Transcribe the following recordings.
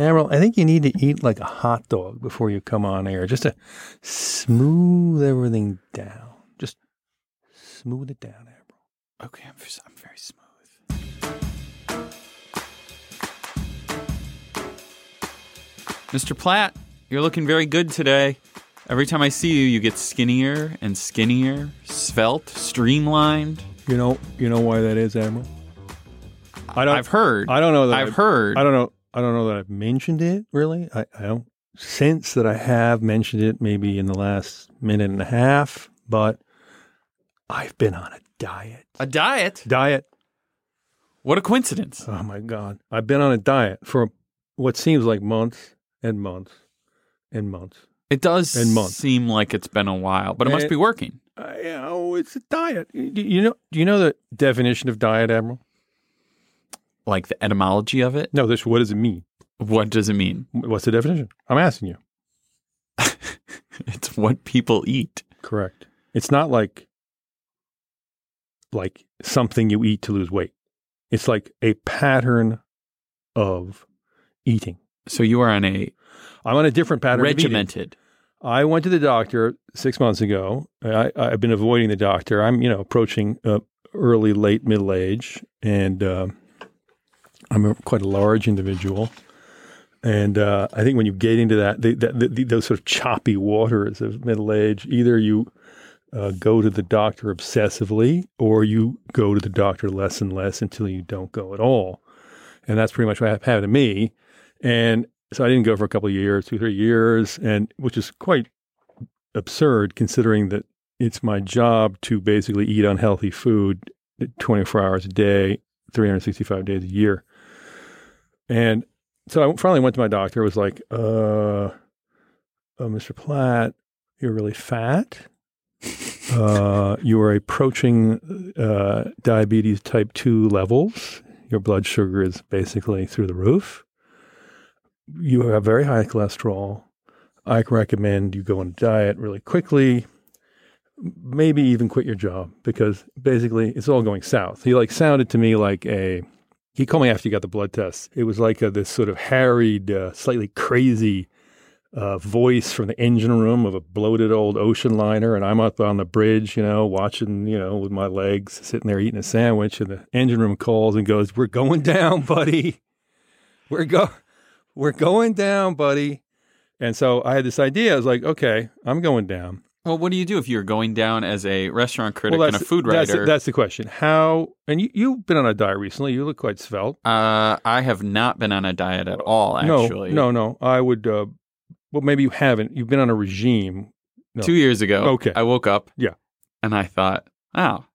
Admiral, I think you need to eat like a hot dog before you come on air, just to smooth everything down. Just smooth it down, Admiral. Okay, I'm, I'm very smooth. Mr. Platt, you're looking very good today. Every time I see you, you get skinnier and skinnier, svelte, streamlined. You know, you know why that is, Admiral. I don't. I've heard. I don't know that I've I've- heard. I don't know. I don't know that I've mentioned it really. I, I don't sense that I have mentioned it maybe in the last minute and a half, but I've been on a diet. a diet. Diet. What a coincidence. Oh my God. I've been on a diet for what seems like months and months and months. It does And months. seem like it's been a while, but it must be working. Uh, you know, it's a diet. You, you know, do you know the definition of diet, Admiral? Like the etymology of it. No, this. What does it mean? What does it mean? What's the definition? I'm asking you. It's what people eat. Correct. It's not like like something you eat to lose weight. It's like a pattern of eating. So you are on a I'm on a different pattern. of regimented. I went to the doctor six months ago. I, I've been avoiding the doctor. I'm, you know, approaching uh, early, late middle age, and uh, I'm a, quite a large individual. And uh, I think when you get into that, the, the, the, those sort of choppy waters of middle age, either you uh, go to the doctor obsessively, or you go to the doctor less and less until you don't go at all. And that's pretty much what happened to me. And so I didn't go for a couple of years, two, three years, and which is quite absurd considering that it's my job to basically eat unhealthy food 24 hours a day, 365 days a year. And so I finally went to my doctor. was like, uh, uh Mr. Platt, you're really fat. Uh, you are approaching uh, diabetes type 2 levels. Your blood sugar is basically through the roof you have very high cholesterol. I recommend you go on a diet really quickly. Maybe even quit your job because basically it's all going south. He like sounded to me like a. He called me after he got the blood test. It was like a, this sort of harried, uh, slightly crazy uh, voice from the engine room of a bloated old ocean liner, and I'm up on the bridge, you know, watching, you know, with my legs, sitting there eating a sandwich, and the engine room calls and goes, "We're going down, buddy. We're go." we're going down, buddy. And so I had this idea. I was like, okay, I'm going down. Well, what do you do if you're going down as a restaurant critic Well, and a food writer? That's the question. How, and you, you've been on a diet recently. You look quite svelte. uh, I have not been on a diet at all. Actually, No, no, no. I would, uh, well, maybe you haven't. You've been on a regime. No. Two years ago, Okay. I woke up, Yeah. and I thought, "Oh,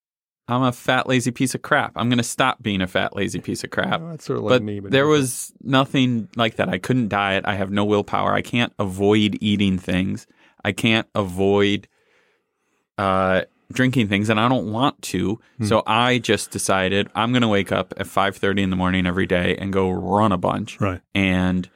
I'm a fat, lazy piece of crap. I'm going to stop being a fat, lazy piece of crap." Well, that's sort of like but me. But there was nothing like that. I couldn't diet. I have no willpower. I can't avoid eating things. I can't avoid uh, drinking things, and I don't want to. Hmm. So I just decided I'm going to wake up at 5:30 in the morning every day and go run a bunch. Right. And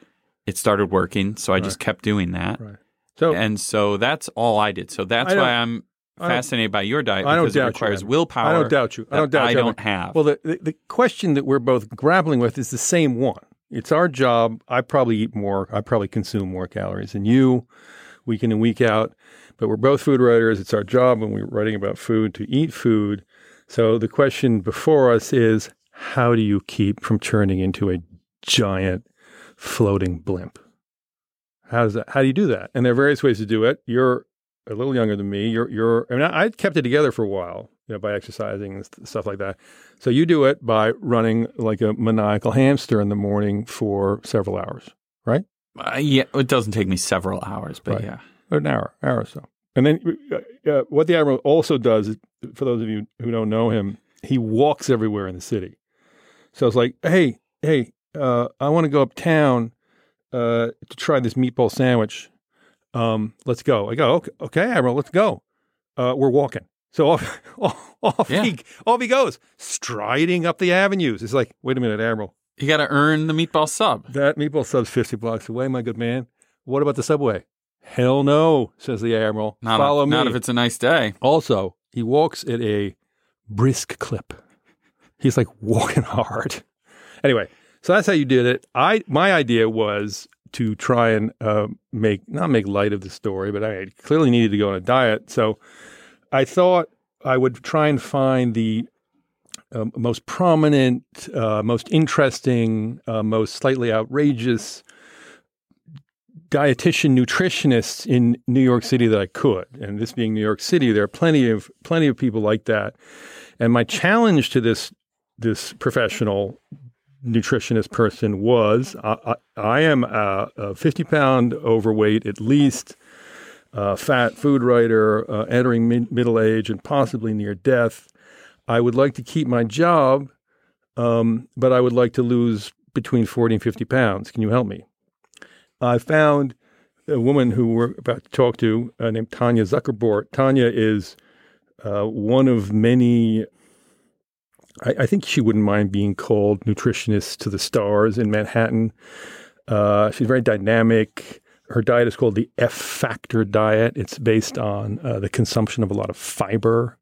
it started working, so I just kept doing that. Right. So And so that's all I did. So that's why I'm fascinated by your diet I don't because it doubt you, requires willpower. I don't doubt you. I don't doubt I you. don't have. Well, the, the, the question that we're both grappling with is the same one. It's our job. I probably eat more. I probably consume more calories than you, week in and week out. But we're both food writers. It's our job when we're writing about food to eat food. So the question before us is how do you keep from turning into a giant floating blimp? How does that? How do you do that? And there are various ways to do it. You're a little younger than me. You're, you're. I mean, I, I kept it together for a while, you know, by exercising and st- stuff like that. So you do it by running like a maniacal hamster in the morning for several hours, right? Uh, yeah, it doesn't take me several hours, but Right. yeah. An hour, hour or so. And then uh, uh, what the admiral also does, for those of you who don't know him, he walks everywhere in the city. So it's like, hey, hey, uh, I want to go uptown uh, to try this meatball sandwich. Um, let's go. I go, okay, okay, Admiral, let's go. Uh, we're walking. So off, off, off, Yeah. he, off he goes, striding up the avenues. It's like, wait a minute, Admiral. You got to earn the meatball sub. That meatball sub's 50 blocks away, my good man. What about the subway? Hell no, says the Admiral. Not, Follow a, me. not if it's a nice day. Also, he walks at a brisk clip. He's like walking hard. Anyway, So that's how you did it. I my idea was to try and uh, make not make light of the story, but I clearly needed to go on a diet. So I thought I would try and find the uh, most prominent, uh, most interesting, uh, most slightly outrageous dietitian nutritionists in New York City that I could. And this being New York City, there are plenty of plenty of people like that. And my challenge to this this professional nutritionist person was I, I, I am a, a, 50 pound overweight at least, uh, fat food writer, uh, entering mid- middle age and possibly near death. I would like to keep my job, um, but I would like to lose between 40 and 50 pounds. Can you help me? I found a woman who we're about to talk to uh, named Tanya Zuckerbrot. Tanya is uh, one of many. I, I, think she wouldn't mind being called nutritionist to the stars in Manhattan. Uh, she's very dynamic. Her diet is called the F Factor diet. It's based on uh, the consumption of a lot of fiber.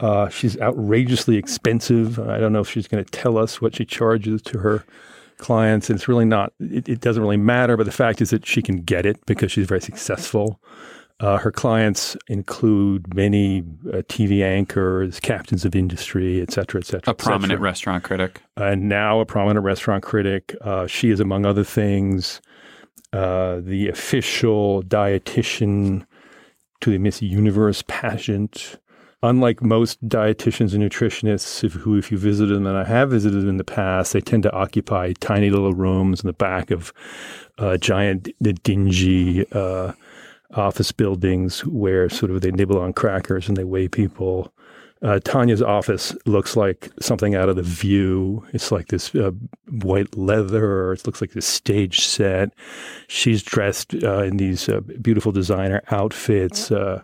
Uh, she's outrageously expensive. I don't know if she's going to tell us what she charges to her clients. And it's really not, it, it, doesn't really matter. But the fact is that she can get it because she's very successful. Uh, her clients include many uh, TV anchors, captains of industry, et cetera, et cetera. A prominent restaurant critic. And now a prominent restaurant critic. Uh, she is, among other things, uh, the official dietitian to the Miss Universe pageant unlike most dietitians and nutritionists if, who, if you visit them, and I have visited in the past, they tend to occupy tiny little rooms in the back of uh, giant, dingy uh, office buildings where sort of they nibble on crackers and they weigh people. Uh, Tanya's office looks like something out of the view. It's like this uh, white leather. It looks like this stage set. She's dressed uh, in these uh, beautiful designer outfits. Uh,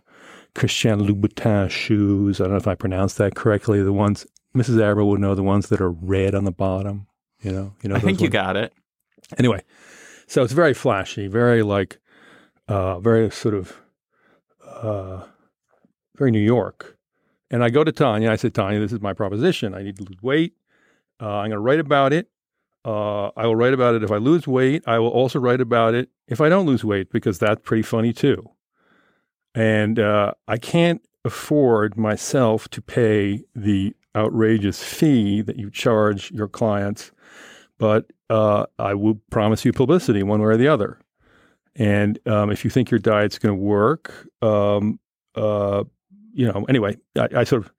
Christian Louboutin shoes. I don't know if I pronounced that correctly. The ones Mrs. Averell would know the ones that are red on the bottom. You know, you know. I think ones. you got it. Anyway, so it's very flashy, very like, uh, very sort of, uh, very New York. And I go to Tanya. I said, Tanya, this is my proposition. I need to lose weight. Uh, I'm going to write about it. Uh, I will write about it if I lose weight. I will also write about it if I don't lose weight because that's pretty funny too. And uh, I can't afford myself to pay the outrageous fee that you charge your clients, but uh, I will promise you publicity one way or the other. And um, if you think your diet's going to work, um, uh, you know, anyway, I, I, sort of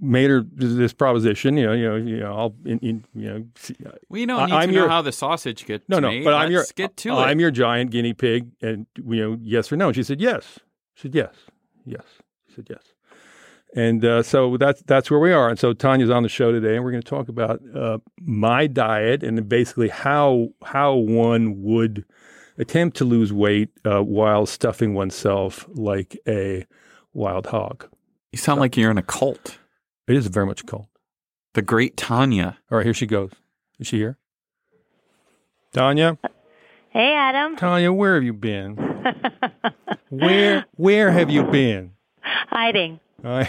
made her this proposition. You know, you know, you know, I'll, in, in, you know. See, well, you don't need I'm to your, know how the sausage gets. No, no, made. but Let's I'm your get to I'm it. your giant guinea pig, and you know, yes or no. And she said yes. She said, yes, yes. She said, yes. And uh, so that's that's where we are. And so Tanya's on the show today, and we're going to talk about uh, my diet and basically how how one would attempt to lose weight uh, while stuffing oneself like a wild hog. You sound like you're in a cult. It is very much a cult. The great Tanya. All right, here she goes. Is she here? Tanya? Hey, Adam. Tanya, where have you been? where where have you been? Hiding. Uh,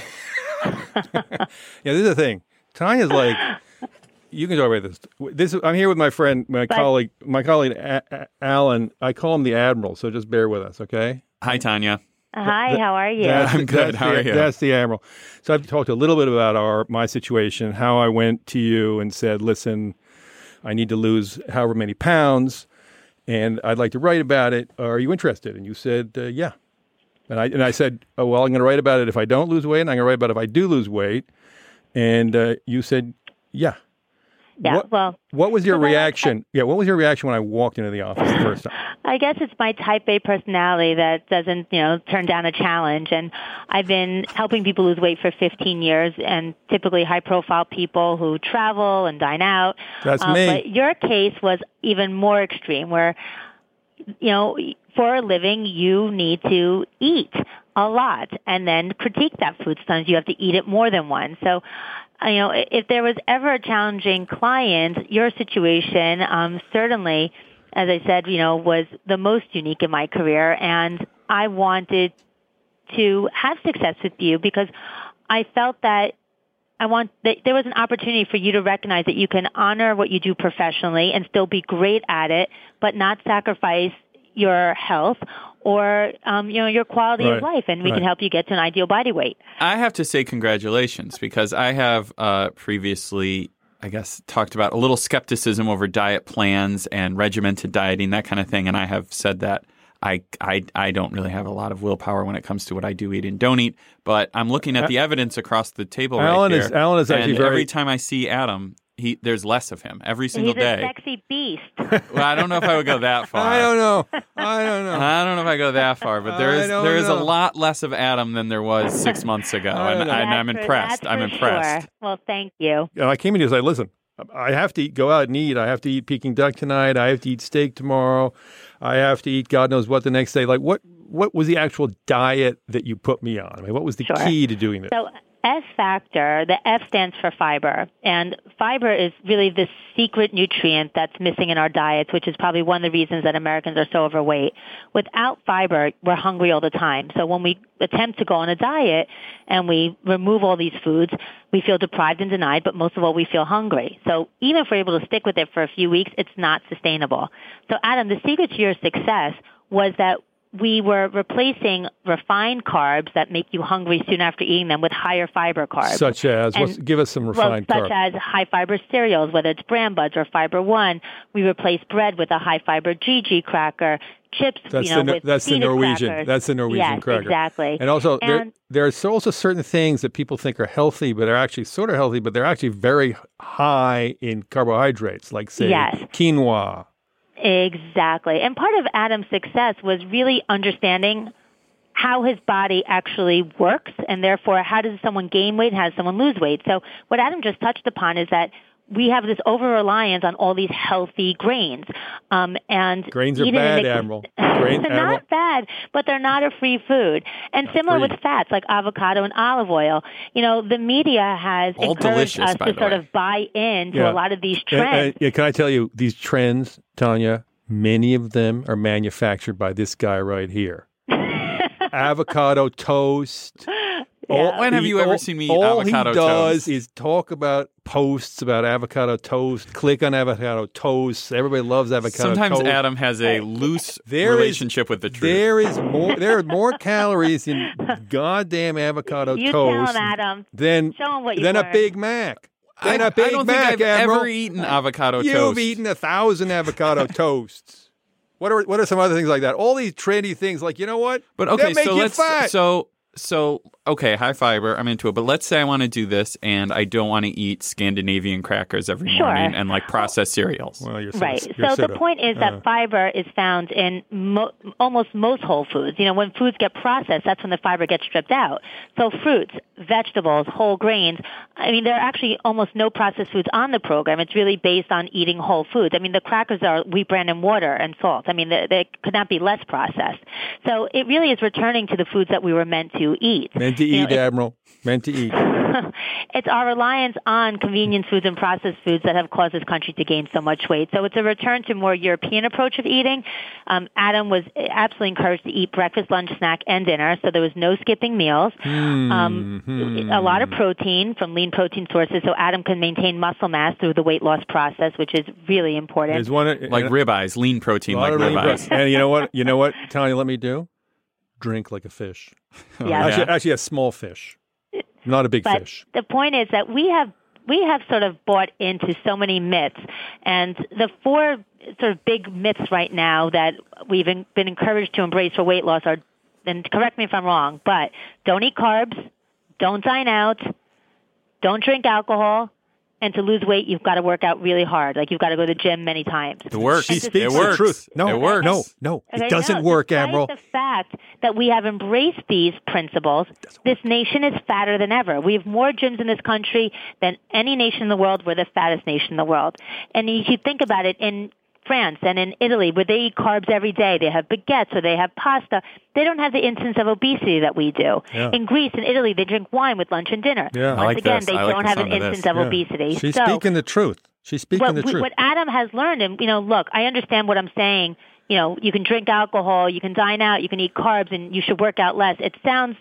yeah, this is the thing. Tanya's like, you can talk about this. This I'm here with my friend, my but, colleague, my colleague A- A- Alan. I call him the Admiral, so just bear with us, okay? Hi, Tanya. Hi, how are you? I'm good. How the, are you? That's the Admiral. So I've talked a little bit about our my situation, how I went to you and said, listen, I need to lose however many pounds and I'd like to write about it. Are you interested? And you said, uh, yeah. And I and I said, oh, well, I'm going to write about it if I don't lose weight, and I'm going to write about it if I do lose weight. And uh, you said, yeah. Yeah. What, well, what was your reaction? I, yeah. What was your reaction when I walked into the office the first time? I guess it's my type A personality that doesn't, you know, turn down a challenge. And I've been helping people lose weight for 15 years, and typically high-profile people who travel and dine out. That's um, me. But your case was even more extreme, where, you know, for a living, you need to eat a lot and then critique that food. Sometimes you have to eat it more than once. So you know, if there was ever a challenging client, your situation um, certainly, as I said, you know, was the most unique in my career, and I wanted to have success with you because I felt that I want that there was an opportunity for you to recognize that you can honor what you do professionally and still be great at it, but not sacrifice your health or um, you know your quality Right. of life, and we Right. can help you get to an ideal body weight. I have to say congratulations because I have uh, previously, I guess, talked about a little skepticism over diet plans and regimented dieting, that kind of thing. And I have said that I, I, I don't really have a lot of willpower when it comes to what I do eat and don't eat. But I'm looking at the evidence across the table Alan right is- here. Alan is actually and very- every time I see Adam, he there's less of him every single He's day. a sexy beast. well, I don't know if I would go that far. I don't know. I don't know. I don't know if I go that far, but there I is don't there is a lot less of Adam than there was six months ago, I and, don't know. and I'm That's for- impressed. I'm impressed. Sure. Well, thank you. And I came in here and said, listen, I have to eat, go out and eat. I have to eat Peking duck tonight. I have to eat steak tomorrow. I have to eat God knows what the next day. Like, what what was the actual diet that you put me on? I mean, what was the Sure. key to doing this? So F factor, the F stands for fiber, and fiber is really the secret nutrient that's missing in our diets, which is probably one of the reasons that Americans are so overweight. Without fiber, we're hungry all the time. So when we attempt to go on a diet and we remove all these foods, we feel deprived and denied, but most of all, we feel hungry. So even if we're able to stick with it for a few weeks, it's not sustainable. So Adam, the secret to your success was that we were replacing refined carbs that make you hungry soon after eating them with higher fiber carbs. Such as, And- give us some well, refined such carb. as high fiber cereals, whether it's Bran Buds or Fiber One. We replaced bread with a high fiber GG cracker, chips, That's you know, the with that's the Norwegian. crackers. That's the Norwegian yes, cracker. exactly. And also, there, And- there's also certain things that people think are healthy, but are actually sort of healthy, but they're actually very high in carbohydrates, like say Yes. quinoa. Exactly. And part of Adam's success was really understanding how his body actually works and therefore how does someone gain weight, how does someone lose weight. So what Adam just touched upon is that we have this over reliance on all these healthy grains. Um, and Grains are bad, ex- Admiral. Grain- they're Admiral. not bad, but they're not a free food. And similar free. with fats like avocado and olive oil. You know, the media has All encouraged us to sort way. of buy into Yeah. a lot of these And- and- trends. yeah, can I tell you, these trends, Tanya, many of them are manufactured by this guy right here. Avocado toast. All- When have he- you ever all- seen me eat all avocado he does toast? is talk about posts about avocado toast. Click on avocado toast. Everybody loves avocado Sometimes toast. Adam has a oh. loose There is- relationship with the truth. There is more. There are more calories in goddamn avocado You tell toast him, Adam. than Show him what you than a. Big Mac. I, Than a Big I don't Mac, think I've Admiral. ever eaten avocado toast. You've eaten a thousand avocado toasts. What are what are some other things like that? All these trendy things, like you know what? But okay, That make so you let's fat. so so okay, high fiber. I'm into it. But let's say I want to do this, and I don't want to eat Scandinavian crackers every Sure. morning and like processed cereals. Well, you're Right. Sort of, you're So the of- point is uh, that fiber is found in mo- almost most whole foods. You know, when foods get processed, that's when the fiber gets stripped out. So fruits, vegetables, whole grains. I mean, there are actually almost no processed foods on the program. It's really based on eating whole foods. I mean, the crackers are wheat bran and water and salt. I mean, they, they could not be less processed. So it really is returning to the foods that we were meant to eat. meant to You know, eat, it's- Admiral. Meant to eat. it's our reliance on convenience foods and processed foods that have caused this country to gain so much weight. So it's a return to more European approach of eating. Um, Adam was absolutely encouraged to eat breakfast, lunch, snack, and dinner, so there was no skipping meals. Um, a lot of protein from lean protein sources, so Adam can maintain muscle mass through the weight loss process, which is really important. There's one Like ribeyes, lean protein like ribeyes. And you know what? You know what? Tanya, let me do. Drink like a fish. Oh, Yeah. Actually, actually, a small fish, not a big But fish. the point is that we have we have sort of bought into so many myths, and the four sort of big myths right now that we've been encouraged to embrace for weight loss are, and correct me if I'm wrong, but don't eat carbs, don't dine out, don't drink alcohol, and to lose weight you've got to work out really hard, like you've got to go to the gym many times. It works. She And to speaks it the works. truth. No, it works. no, no, Okay, it doesn't no, work, despite Admiral. the fact that we have embraced these principles, this nation is fatter than ever. We have more gyms in this country than any nation in the world. We're the fattest nation in the world. And if you think about it, in France and in Italy, where they eat carbs every day, they have baguettes or they have pasta. They don't have the incidence of obesity that we do. Yeah. In Greece and Italy, they drink wine with lunch and dinner. Yeah. Once like again, this. they like don't the have an sound of this. incidence of Yeah. obesity. She's so, speaking the truth. She's speaking what, the truth. what Adam has learned, and you know, look, I understand what I'm saying. You know, you can drink alcohol, you can dine out, you can eat carbs, and you should work out less. It sounds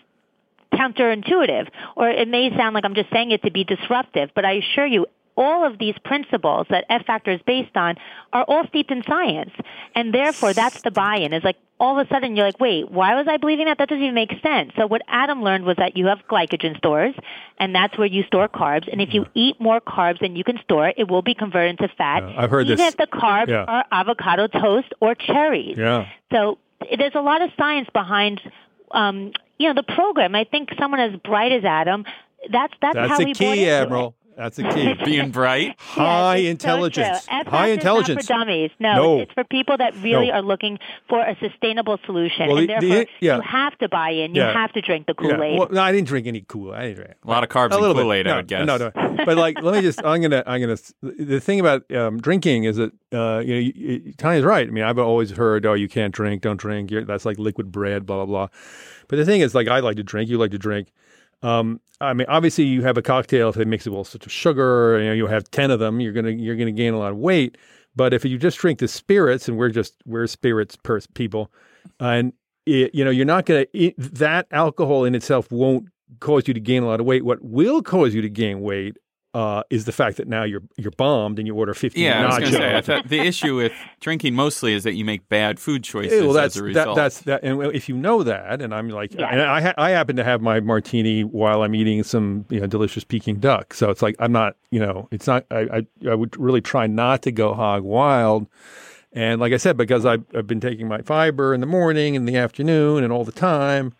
counterintuitive, or it may sound like I'm just saying it to be disruptive, but I assure you, all of these principles that F Factor is based on are all steeped in science. And therefore, that's the buy-in. Is like all of a sudden you're like, wait, why was I believing that? That doesn't even make sense. So what Adam learned was that you have glycogen stores, and that's where you store carbs. And if you eat more carbs than you can store, it will be converted into fat. Yeah, I've heard even this. if the carbs Yeah. are avocado toast or cherries. Yeah. So there's a lot of science behind, um, you know, the program. I think someone as bright as Adam, that's that's, That's how the we bought key, into it. Admiral. That's the key. Being bright. High Yes, it's so intelligence. High intelligence. Not for dummies. No, No. it's for people that really No. are looking for a sustainable solution, Well, and the- the- therefore yeah. you have to buy in. You Yeah. have to drink the Kool Aid. Well, no, I didn't drink any Kool. I didn't drink. A lot of carbs a in little bit. Kool Aid, no, I would guess. No, no. But like, let me just. I'm gonna. I'm gonna. The thing about um, drinking is that uh, you know, you, you, Tanya's right. I mean, I've always heard, oh, you can't drink, don't drink. You're, that's like liquid bread, blah blah blah. But the thing is, like, I like to drink. You like to drink. Um, I mean, obviously, you have a cocktail if they mix it with of sugar. You know, you have ten of them. You're gonna you're gonna gain a lot of weight. But if you just drink the spirits, and we're just we're spirits pers- people, and it, you know, you're not gonna it, that alcohol in itself won't cause you to gain a lot of weight. What will cause you to gain weight uh, is the fact that now you're you're bombed and you order 15 Yeah, I was going to say, I thought the issue with drinking mostly is that you make bad food choices well, that's as a that, result. that's that. And if you know that, and I'm like, Yeah. and I ha- I happen to have my martini while I'm eating some you know delicious Peking duck. So it's like I'm not, you know, it's not. I I, I would really try not to go hog wild. And like I said, because I've, I've been taking my fiber in the morning, in the afternoon, and all the time,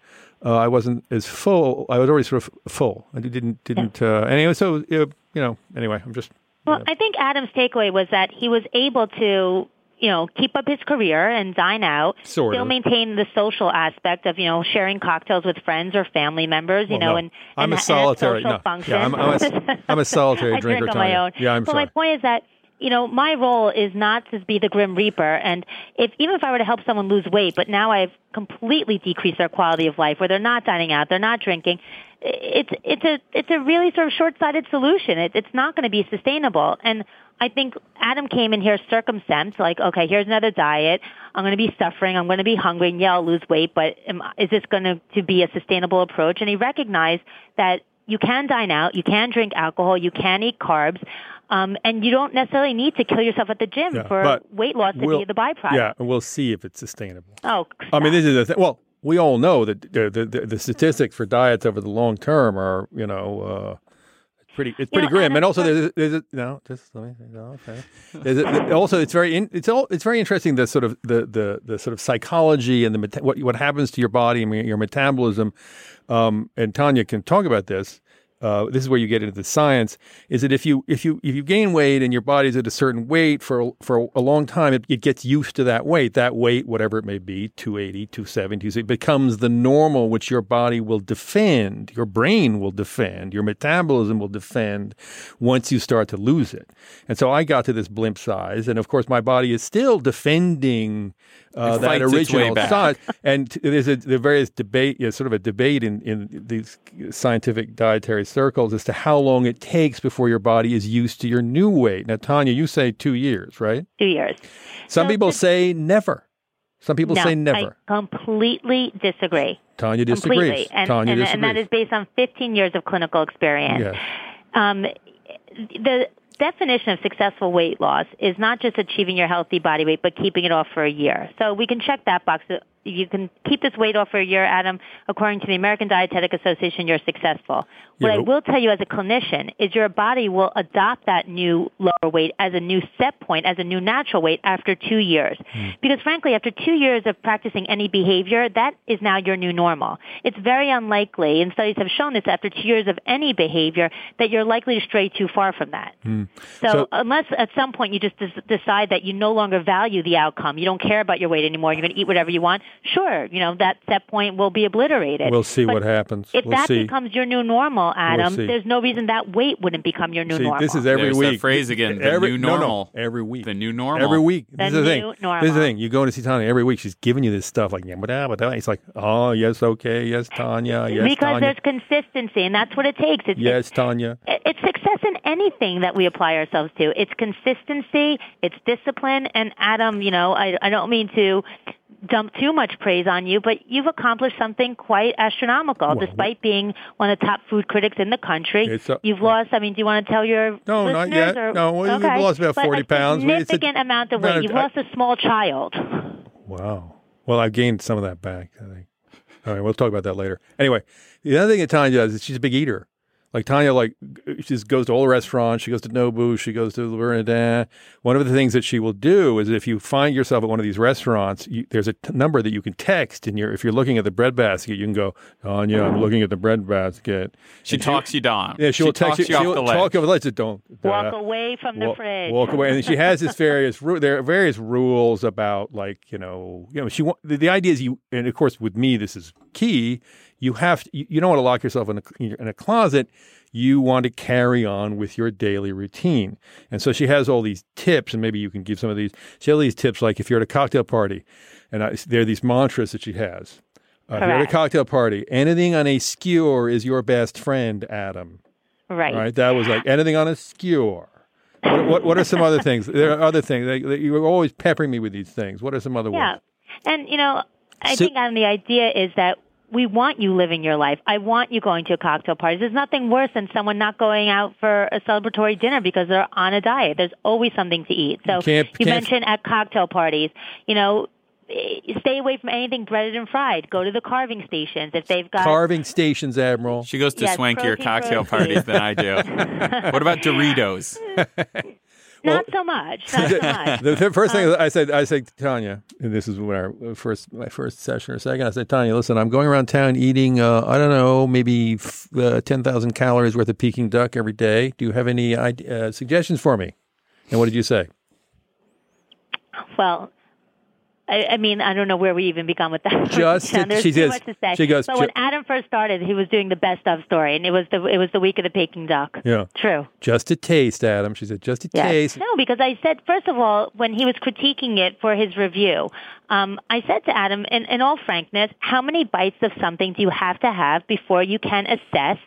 uh, I wasn't as full. I was already sort of full. I didn't didn't. Uh, anyway, so uh, you know. Anyway, I'm just. Well, I think Adam's takeaway was that he was able to, you know, keep up his career and dine out, Sort still of. maintain the social aspect of, you know, sharing cocktails with friends or family members, you Well, know, no. and I'm and, a solitary- and a social no. function. Yeah, I'm- I'm a- I'm a solitary I drinker, drink on my own. Yeah, I'm but sorry. my point is that you know, my role is not to be the grim reaper. And if even if I were to help someone lose weight, but now I've completely decreased their quality of life, where they're not dining out, they're not drinking, it's it's a it's a really sort of short-sighted solution. It, it's not going to be sustainable. And I think Adam came in here circumspect, like, okay, here's another diet. I'm going to be suffering. I'm going to be hungry. And yeah, I'll lose weight, but am, is this going to, to be a sustainable approach? And he recognized that you can dine out, you can drink alcohol, you can eat carbs, um, and you don't necessarily need to kill yourself at the gym Yeah, for weight loss to we'll- be the byproduct. Yeah, and we'll see if it's sustainable. Oh, I mean, this is the thing. Well, we all know that the, the, the, the statistics for diets over the long term are, you know, uh, it's pretty it's You pretty know, grim. And also, there's, there's a, no, just let me no, okay. A, also, it's very in, it's all it's very interesting the sort of the the, the sort of psychology and the what what happens to your body and your metabolism. Um, and Tanya can talk about this. Uh, this is where you get into the science. Is that if you if you if you gain weight and your body's at a certain weight for for a long time, it, it gets used to that weight. That weight, whatever it may be, 280, 270, 260, becomes the normal, which your body will defend, your brain will defend, your metabolism will defend once you start to lose it. And so I got to this blimp size, and of course my body is still defending uh, that fights its way original size. And there's a the various debate, you know, sort of a debate in, in these scientific dietary circles as to how long it takes before your body is used to your new weight. Now, Tanya, you say two years, right? two years. Some So people the- say never. Some people no, say never. I completely disagree. Tanya disagrees. Completely. And, Tanya and, disagrees. and that is based on 15 years of clinical experience. Yes. Um, the definition of successful weight loss is not just achieving your healthy body weight, but keeping it off for a year. So we can check that box. You can keep this weight off for a year, Adam. According to the American Dietetic Association, you're successful. What Yeah, I will tell you as a clinician is your body will adopt that new lower weight as a new set point, as a new natural weight after two years. Hmm. Because frankly, after two years of practicing any behavior, that is now your new normal. It's very unlikely, and studies have shown this after two years of any behavior, that you're likely to stray too far from that. So. So- unless at some point you just des- decide that you no longer value the outcome, you don't care about your weight anymore, you're going to eat whatever you want, sure, you know, that set point will be obliterated. We'll see But what happens. If we'll that see. becomes your new normal, Adam, see. there's no reason that weight wouldn't become your new See, normal. this is every There's week. that phrase again, the every, new no, no, every week. The new normal. Every week. The this is the thing. new This is the thing. You go to see Tanya every week. She's giving you this stuff like, yeah, but ah, but ah. it's like, oh, yes, okay, yes, Tanya, yes, because Tanya, there's consistency, and that's what it takes. It's, yes, Tanya. it's, it's success in anything that we apply ourselves to. It's consistency, it's discipline, and Adam, you know, I, I don't mean to dump too much praise on you, but you've accomplished something quite astronomical, Well, despite being one of the top food critics in the country. A- you've lost. I mean, do you want to tell your No, not yet. Or, No, we- we've lost about But 40 a pounds. A- Significant amount of weight. You've I- lost a small child. Wow. Well, I've gained some of that back, I think. All right, we'll talk about that later. Anyway, the other thing that Tanya does is she's a big eater. Like Tanya, like she just goes to all the restaurants. She goes to Nobu. She goes to Le Bernardin. One of the things that she will do is if you find yourself at one of these restaurants, you, there's a t- number that you can text, and you're if you're looking at the bread basket, you can go, Tanya, I'm looking at the bread basket. She And talks you down. Yeah, she'll text talks you. you off she'll the ledge. talk over the ledge. Just Don't Walk uh, away from the walk, fridge. walk away. And she has this various ru- there are various rules about like you know you know she wa- the, the idea is you and of course with me this is key. You have to, you, don't want to lock yourself in a in a closet. You want to carry on with your daily routine. And so she has all these tips, and maybe you can give some of these. She has these tips like if you're at a cocktail party, and I, there are these mantras that she has. Uh, if you're at a cocktail party, anything on a skewer is your best friend, Adam. right. Right. That was like anything on a skewer. What, what, what are some other things? There are other things. Like, like, you were always peppering me with these things. What are some other ones? Yeah. ones? And, you know, I So- think um, the idea is that we want you living your life. I want you going to a cocktail party. There's nothing worse than someone not going out for a celebratory dinner because they're on a diet. There's always something to eat. So can't- you can't- mentioned at cocktail parties, you know, eh, stay away from anything breaded and fried. Go to the carving stations if they've got Carving stations, Admiral. She goes to Yes, swankier cocktail parties than I do. what about Doritos? not so much. Not so much. The, the first Um, thing I said, I said, Tanya, and this is when our first, my first session or second. I said, Tanya, listen, I'm going around town eating, uh, I don't know, maybe f- uh, ten thousand calories worth of Peking duck every day. Do you have any uh, suggestions for me? And what did you say? Well, I, I mean, I don't know where we even begun with that. Just to- she too says- much to say. she goes, but when Adam first started, he was doing the best of story, and it was the it was the week of the Peking duck. Yeah, True. just a taste, Adam. She said, just a Yes. taste. No, because I said first of all, when he was critiquing it for his review, um, I said to Adam, in, in all frankness, how many bites of something do you have to have before you can assess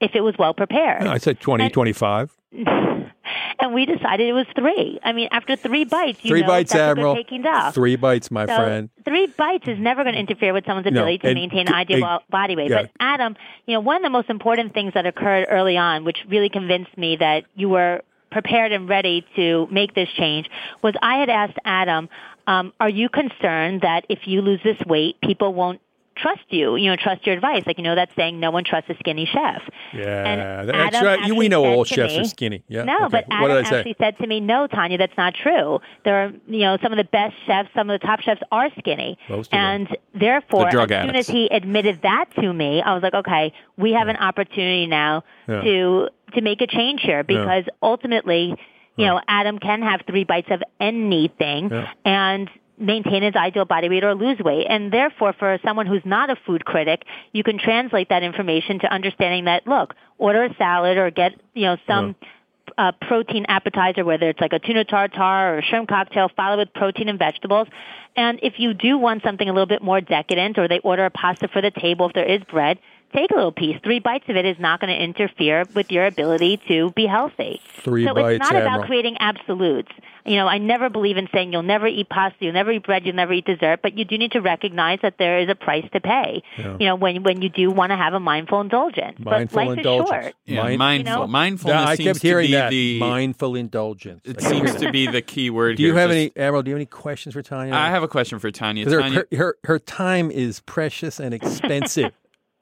if it was well prepared? I said 20, And- 25. and we decided it was three. I mean, after three bites, you Three know bites, Admiral. Peking duck. Three bites, my So friend. three bites is never going to interfere with someone's No, ability to and maintain ideal body weight. yeah. But Adam, you know, one of the most important things that occurred early on, which really convinced me that you were prepared and ready to make this change, was I had asked Adam, um, "Are you concerned that if you lose this weight, people won't?" Trust you, you know, trust your advice. Like, you know, that saying, no one trusts a skinny chef. Yeah, And that's Adam right. You, we know all chefs me- are skinny. Yeah. No, okay. but what did Adam I say? actually said to me, "No, Tanya, that's not true. There are, you know, some of the best chefs, some of the top chefs are skinny, Most of them. and therefore, The drug as soon addicts. as he admitted that to me, I was like, okay, we have an opportunity now Yeah. to to make a change here because ultimately, you know, Adam can have three bites of anything, Yeah. and maintain his ideal body weight or lose weight. And therefore, for someone who's not a food critic, you can translate that information to understanding that, look, order a salad or get, you know, some uh, protein appetizer, whether it's like a tuna tartare or a shrimp cocktail, followed with protein and vegetables. And if you do want something a little bit more decadent or they order a pasta for the table if there is bread, take a little piece. Three bites of it is not going to interfere with your ability to be healthy. Three so bites, it's not Admiral. about creating absolutes. You know, I never believe in saying you'll never eat pasta, you'll never eat bread, you'll never eat dessert, but you do need to recognize that there is a price to pay. Yeah. You know, when when you do want to have a mindful indulgence. Mindful but life indulgence. is short. Yeah, Mind- mindful. You know? Mindfulness Yeah, I seems kept hearing that. the Mindful indulgence. it I kept hearing seems to be the key word Do you here. have Just- any, Admiral? Do you have any questions for Tanya? I have a question for Tanya. 'Cause her, Tanya, her, her her time is precious and expensive.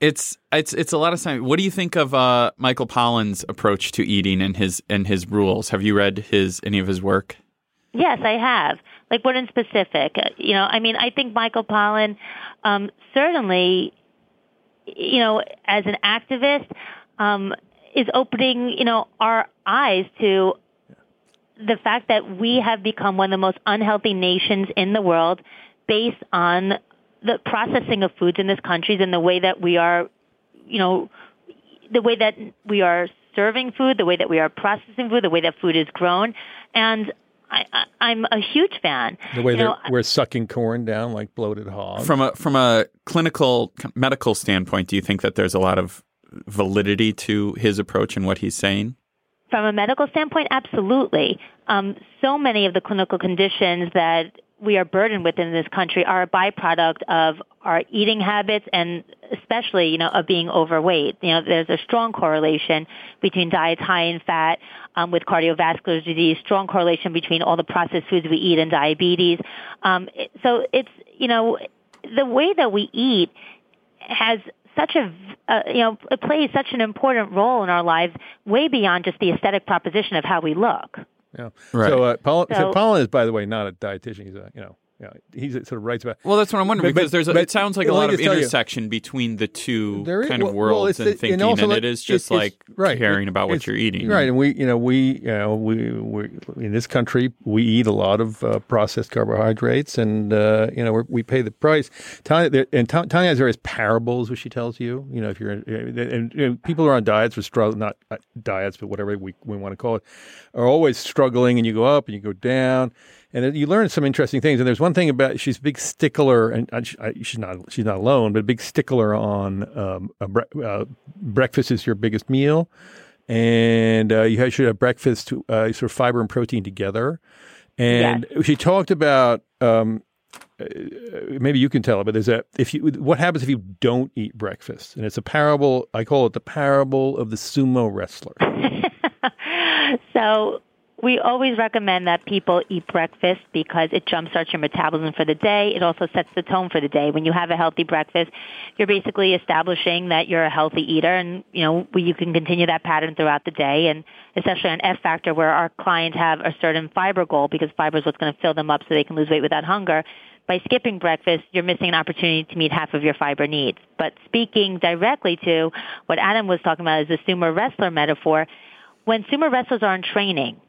It's it's it's a lot of time. What do you think of uh, Michael Pollan's approach to eating and his and his rules? Have you read his any of his work? Yes, I have. Like what in specific? Uh, You know, I mean, I think Michael Pollan um, certainly, you know, as an activist, um, is opening, you know, our eyes to the fact that we have become one of the most unhealthy nations in the world based on the processing of foods in this country and the way that we are, you know, the way that we are serving food, the way that we are processing food, the way that food is grown, and I, I, I'm a huge fan. The way You that know, we're sucking corn down like bloated hogs. From a from a clinical medical standpoint, do you think that there's a lot of validity to his approach and what he's saying? From a medical standpoint, absolutely. Um, so many of the clinical conditions that we are burdened with in this country are a byproduct of our eating habits and especially, you know, of being overweight. You know, there's a strong correlation between diets high in fat um, with cardiovascular disease, strong correlation between all the processed foods we eat and diabetes. Um, so it's, you know, the way that we eat has such a uh, you know it plays such an important role in our lives way beyond just the aesthetic proposition of how we look Yeah. Right. So, uh, Paul, so, So- Colin is, by the way, not a dietitian. He's a, you know, know, he's sort of writes about. Well, that's what I'm wondering But- because there's a, but it sounds like a lot of tell you- intersection between the two is- kind of well, worlds it's and the- thinking, also and like- it is just it's- like right. caring about what you're eating. Right, and we, you know, we, you know, we, we in this country we eat a lot of uh, processed carbohydrates, and uh, you know, we're, we pay the price. Tanya, and Tanya has various parables which she tells you. You know, if you're, and you know, people who are on diets or struggle, not uh, diets, but whatever we we want to call it, are always struggling, and you go up and you go down. And then you learn some interesting things. And there's one thing about she's a big stickler, and I, I, she's not she's not alone, but a big stickler on um, a bre- uh, breakfast is your biggest meal and uh, you should have breakfast, uh, sort of fiber and protein together. And she talked about um, uh, maybe you can tell it, but there's a if you what happens if you don't eat breakfast, and it's a parable. I call it the parable of the sumo wrestler. So we always recommend that people eat breakfast because it jumpstarts your metabolism for the day. It also sets the tone for the day. When you have a healthy breakfast, you're basically establishing that you're a healthy eater and, you know, you can continue that pattern throughout the day and especially on F factor where our clients have a certain fiber goal because fiber is what's going to fill them up so they can lose weight without hunger. By skipping breakfast, you're missing an opportunity to meet half of your fiber needs. But speaking directly to what Adam was talking about is the sumo wrestler metaphor, when sumo wrestlers are in training,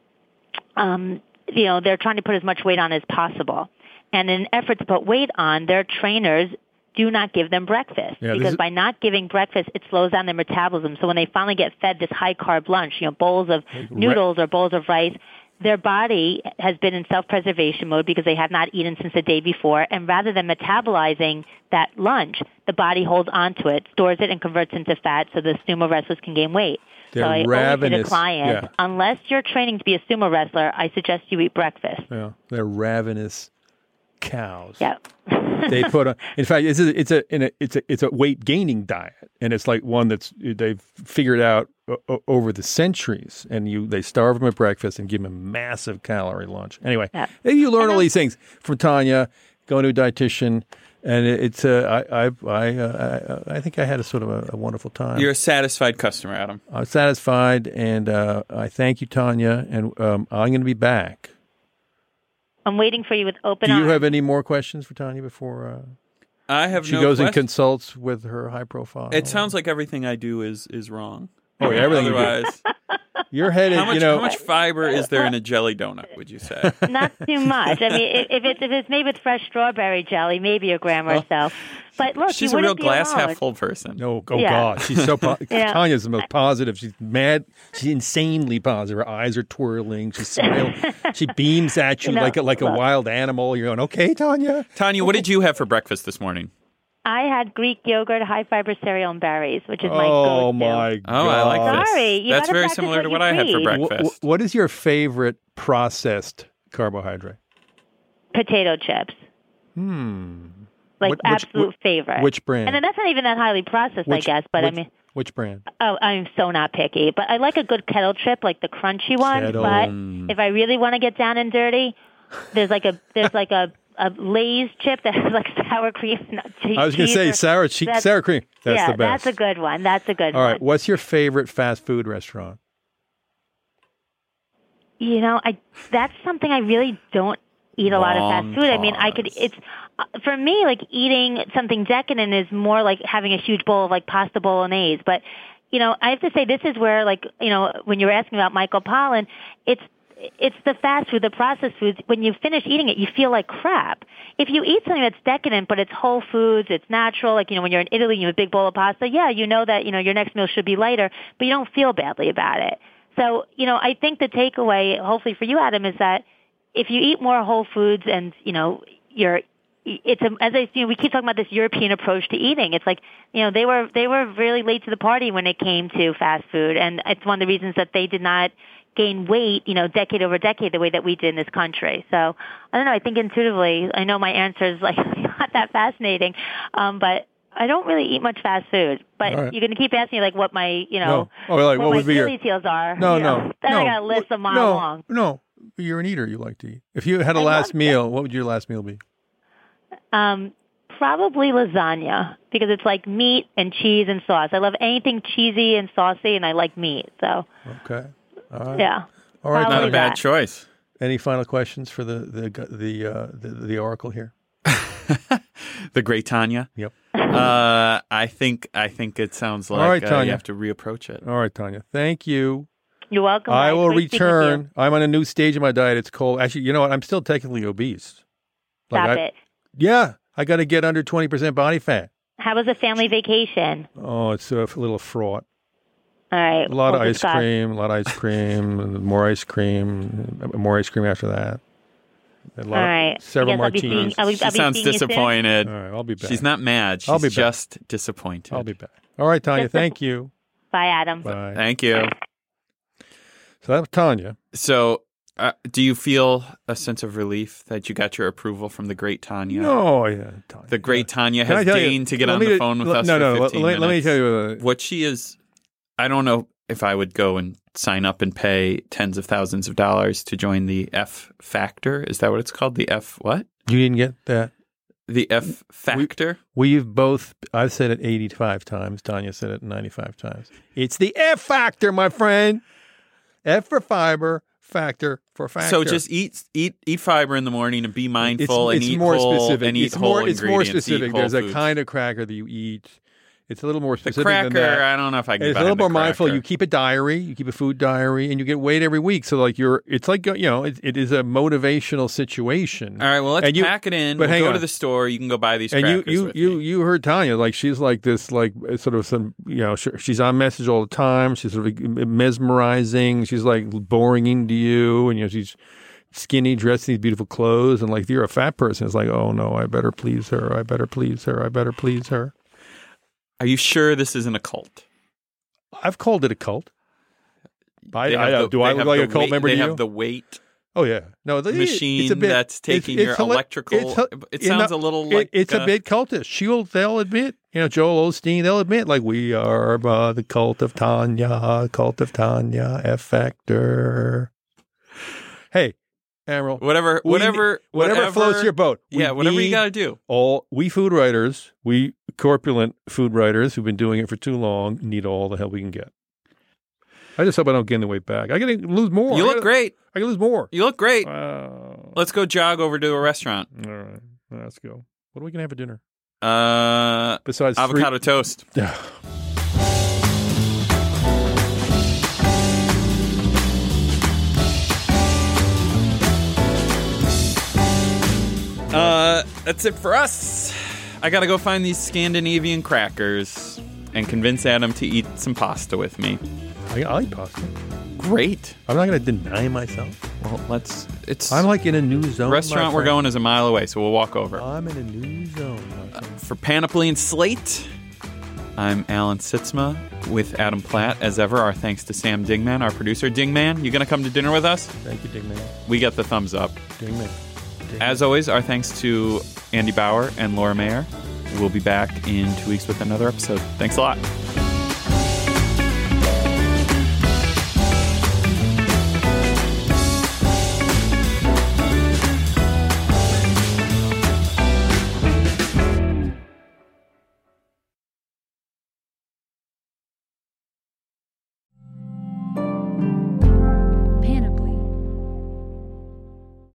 um, you know, they're trying to put as much weight on as possible. And in an effort to put weight on, their trainers do not give them breakfast Yeah, because by not giving breakfast, it slows down their metabolism. So when they finally get fed this high carb lunch, you know, bowls of noodles or bowls of rice, their body has been in self-preservation mode because they have not eaten since the day before. And rather than metabolizing that lunch, the body holds onto it, stores it, and converts into fat so the sumo wrestlers can gain weight. They're so I always ravenous. to clients, Yeah. unless you're training to be a sumo wrestler, I suggest you eat breakfast. Yeah, they're ravenous cows. Yeah. they put on. In fact, it's a, it's a, in a it's a it's a weight gaining diet, and it's like one that's they've figured out o- o- over the centuries. And you they starve them at breakfast and give them a massive calorie lunch. Anyway, Yeah. you learn all these things from Tanya, going to a dietitian, and it, it's uh, I I I, uh, I I think I had a sort of a, a wonderful time. You're a satisfied customer, Adam. I'm satisfied, and uh, I thank you, Tanya, and um, I'm going to be back. I'm waiting for you with open Do you arms. have any more questions for Tanya before uh, I have she no goes and consults with her high profile? It sounds like everything I do is is wrong. Oh, yeah, everything you do. Otherwise, You're headed, how much you know. how much fiber is there in a jelly donut? Would you say? Not too much. I mean, if if it's if it's made with fresh strawberry jelly, maybe a gram or oh. so. But look, She's a real glass half full person. No, oh Yeah. God, she's so po- Yeah. Tanya's the most positive. She's mad. She's insanely positive. Her eyes are twirling. She's smiling. she beams at you, You know, like a, like a wild animal. You're going, okay, Tanya. Tanya, what did you have for breakfast this morning? I had Greek yogurt, high fiber cereal, and berries, which is my oh go-to. Oh my God. Oh, I like this. Sorry, you That's very similar what to you what I had for preach. Wh- breakfast. wh- what is your favorite processed carbohydrate? Potato chips, Hmm. like What- which- absolute favorite. Which brand? And then that's not even that highly processed, which, I guess. But which, I mean, which brand? oh, I'm so not picky. But I like a good kettle chip, like the crunchy one. Kettle. But if I really want to get down and dirty, there's like a there's like a a Lay's chip that has like sour cream. and che- I was going to say or- sour che- sour cream. That's yeah, the best. that's a good one. That's a good All one. All right. What's your favorite fast food restaurant? You know, I that's something I really don't eat a lot of fast food. I mean, I could it's uh, for me like eating something decadent is more like having a huge bowl of like pasta bolognese, but you know, I have to say this is where like, you know, when you were asking about Michael Pollan, it's it's the fast food, the processed foods. When you finish eating it, you feel like crap. If you eat something that's decadent, but it's whole foods, it's natural, like, you know, when you're in Italy, you have a big bowl of pasta, yeah, you know that, you know, your next meal should be lighter, but you don't feel badly about it. So, you know, I think the takeaway, hopefully for you, Adam, is that if you eat more whole foods and, you know, you're, it's a, as I, you know, we keep talking about this European approach to eating. It's like, you know, they were, they were really late to the party when it came to fast food. And it's one of the reasons that they did not gain weight, you know, decade over decade the way that we did in this country. So I don't know. I think intuitively, I know my answer is like not that fascinating, um, but I don't really eat much fast food. But right. you're going to keep asking me like what my, you know, No. Oh, like, what my would be your- heels are. No, you know. no, Then no. I got a list a mile no, long. No, you're an eater. You like to eat. If you had a I last meal, what would your last meal be? Um, probably lasagna because it's like meat and cheese and sauce. I love anything cheesy and saucy, and I like meat. So Okay. All right. yeah. All right. Probably Not a bad that. choice. Any final questions for the the the uh, the, the oracle here? The great Tanya. Yep. Uh, I think I think it sounds like All right, uh, you have to reapproach it. All right, Tanya. Thank you. You're welcome. I will Great speaking with you. return. I'm on a new stage of my diet. It's cold. Actually, you know what? I'm still technically obese. Stop I, it. Yeah, I got to get under 20% body fat. How was a family vacation? Oh, it's a little fraught. All right. A lot we'll of ice discuss. cream, a lot of ice cream, more ice cream, more ice cream after that. A lot All of- several guess I'll be seeing- martinis. I'll be- She I'll sounds seeing you soon. disappointed. All right, I'll be back. She's not mad. She's I'll be back. just disappointed. I'll be back. All right, Tanya. Thank you. Bye, Adam. Bye. Thank you. So that was Tanya. So, uh, do you feel a sense of relief that you got your approval from the great Tanya? Oh yeah, Tanya. The great Tanya Can has tell you- deigned to get on the ju- phone with let- us no, for no, 15 let, let me tell you. Uh, what she is. I don't know if I would go and sign up and pay tens of thousands of dollars to join the F Factor. Is that what it's called? The F what? you didn't get that. The F Factor. We've both, I've said it 85 times. Tanya said it 95 times. It's the F factor, my friend. F for fiber, factor for factor. So just eat eat eat fiber in the morning and be mindful it's, and it's eat more whole specific. and eat it's whole more, it's more specific. There's a kind of cracker that you eat. It's a little more the specific cracker. than that. I don't know if I can. It's a little more the mindful. You keep a diary, you keep a food diary, and you get weighed every week. So like you're, it's like you know, it, it is a motivational situation. All right, well, let's And you- pack it in. but we'll go on. to the store. You can go buy these and you crackers you you me. you heard Tanya like she's like this like sort of some you know she's on message all the time. She's sort of mesmerizing. She's like boring into you, and you know she's skinny, dressed in these beautiful clothes, and like if you're a fat person, it's like oh no, I better please her. I better please her. I better please her. Are you sure this isn't a cult? I've called it a cult. I, I, the- do I look like a cult weight- member They to you? have the weight Oh yeah, no, the, machine it's a bit, that's taking it's- your it's hila- electrical. it's it sounds a little it- like it's uh, a bit cultish. She'll they'll admit, you know, Joel Osteen, they'll admit, like we are uh, the cult of Tanya, cult of Tanya, F Factor. Hey, Emerald, whatever, we- whatever, whatever, floats your boat. We Yeah, whatever you got to do. All we food writers, we corpulent food writers who've been doing it for too long, need all the help we can get. I just hope I don't gain the weight back. I gotta lose more. You I look gotta- great. I can lose more. You look great. Wow. Let's go jog over to a restaurant. All right, let's go. What are we gonna have for dinner Uh, besides three- avocado toast. that's it for us. I gotta go find these Scandinavian crackers and convince Adam to eat some pasta with me. I, I eat pasta. Great. I'm not to deny myself. Well, let's. It's I'm like in a new zone. the restaurant my we're friend. going is a mile away, so we'll walk over. I'm in a new zone. my uh, friend. For Panoply and Slate, I'm Alan Sytsma with Adam Platt. As ever, our thanks to Sam Dingman, our producer. Dingman, you gonna come to dinner with us? Thank you, Dingman. We get the thumbs up. Dingman. As always, our thanks to Andy Bowers and Laura Mayer. We'll be back in two weeks with another episode. Thanks a lot.